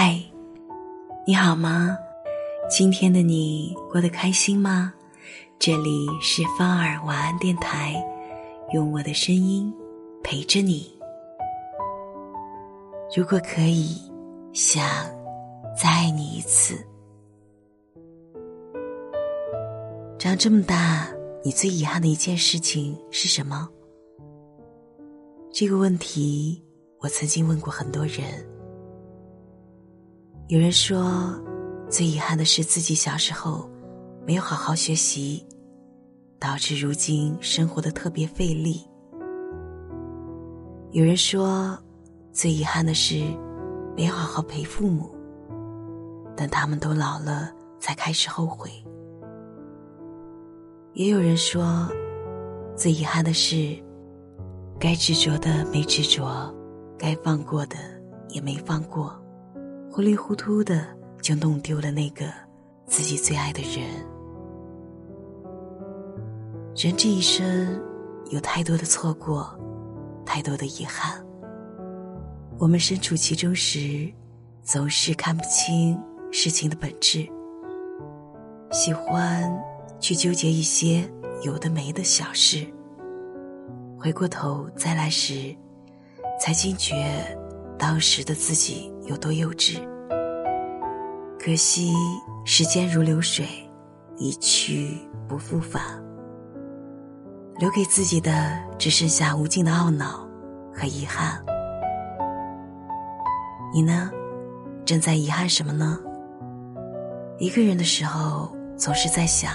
嗨，你好吗？今天的你过得开心吗？这里是芳儿晚安电台，用我的声音陪着你。如果可以，想再爱你一次。长这么大，你最遗憾的一件事情是什么？这个问题，我曾经问过很多人。有人说，最遗憾的是自己小时候没有好好学习，导致如今生活的特别费力。有人说，最遗憾的是没有好好陪父母，等他们都老了才开始后悔。也有人说，最遗憾的是该执着的没执着，该放过的也没放过。糊里糊涂的就弄丢了那个自己最爱的人。人这一生有太多的错过，太多的遗憾。我们身处其中时，总是看不清事情的本质，喜欢去纠结一些有的没的小事。回过头再来时，才惊觉。当时的自己有多幼稚？可惜时间如流水，一去不复返。留给自己的只剩下无尽的懊恼和遗憾。你呢？正在遗憾什么呢？一个人的时候，总是在想：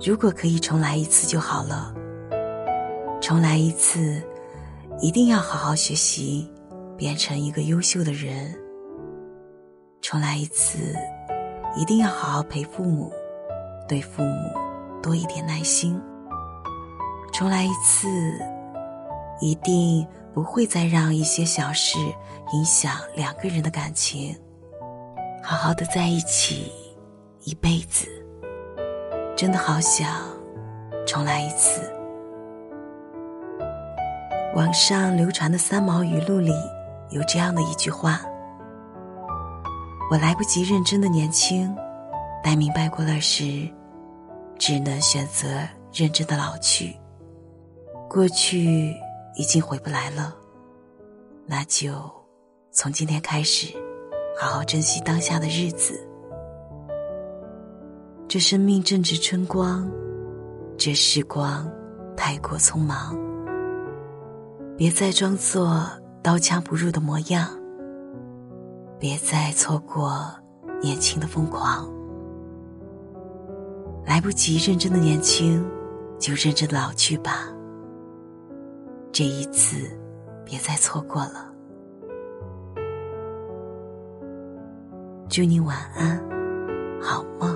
如果可以重来一次就好了。重来一次，一定要好好学习。变成一个优秀的人。重来一次，一定要好好陪父母，对父母多一点耐心。重来一次，一定不会再让一些小事影响两个人的感情，好好的在一起一辈子。真的好想重来一次。网上流传的三毛语录里。有这样的一句话：“我来不及认真的年轻，待明白过来时，只能选择认真的老去。过去已经回不来了，那就从今天开始，好好珍惜当下的日子。这生命正值春光，这时光太过匆忙，别再装作……”刀枪不入的模样，别再错过年轻的疯狂。来不及认真的年轻，就认真老去吧。这一次，别再错过了。祝你晚安。好梦